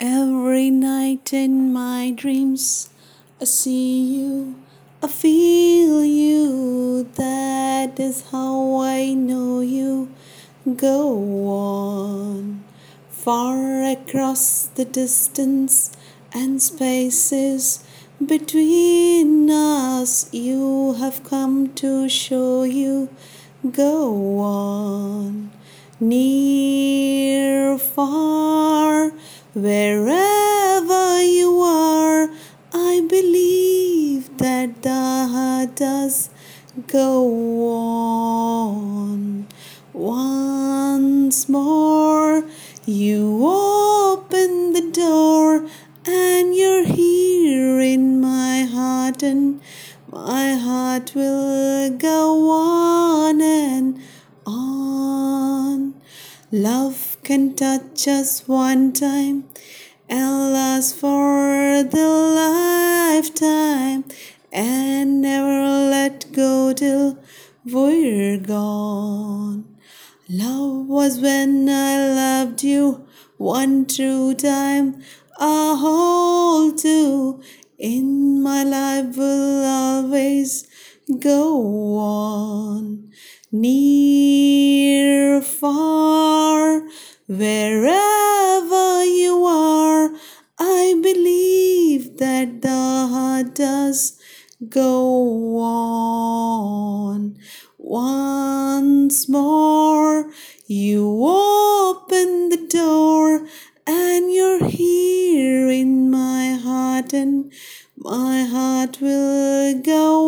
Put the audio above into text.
Every night in my dreams, I see you, I feel you. That is how I know you. Go on. Far across the distance and spaces between us, you have come to show you. Go on. Near, far, wherever you are, I believe that the heart does go on. Once more, you open the door, and you're here in my heart, and my heart will go on and on. Love can touch us one time and last for the lifetime and never let go till we're gone. Love was when I loved you one true time, a whole two in my life will always go on. Near, far, Wherever you are, I believe that the heart does go on. Once more, you open the door and you're here in my heart, and my heart will go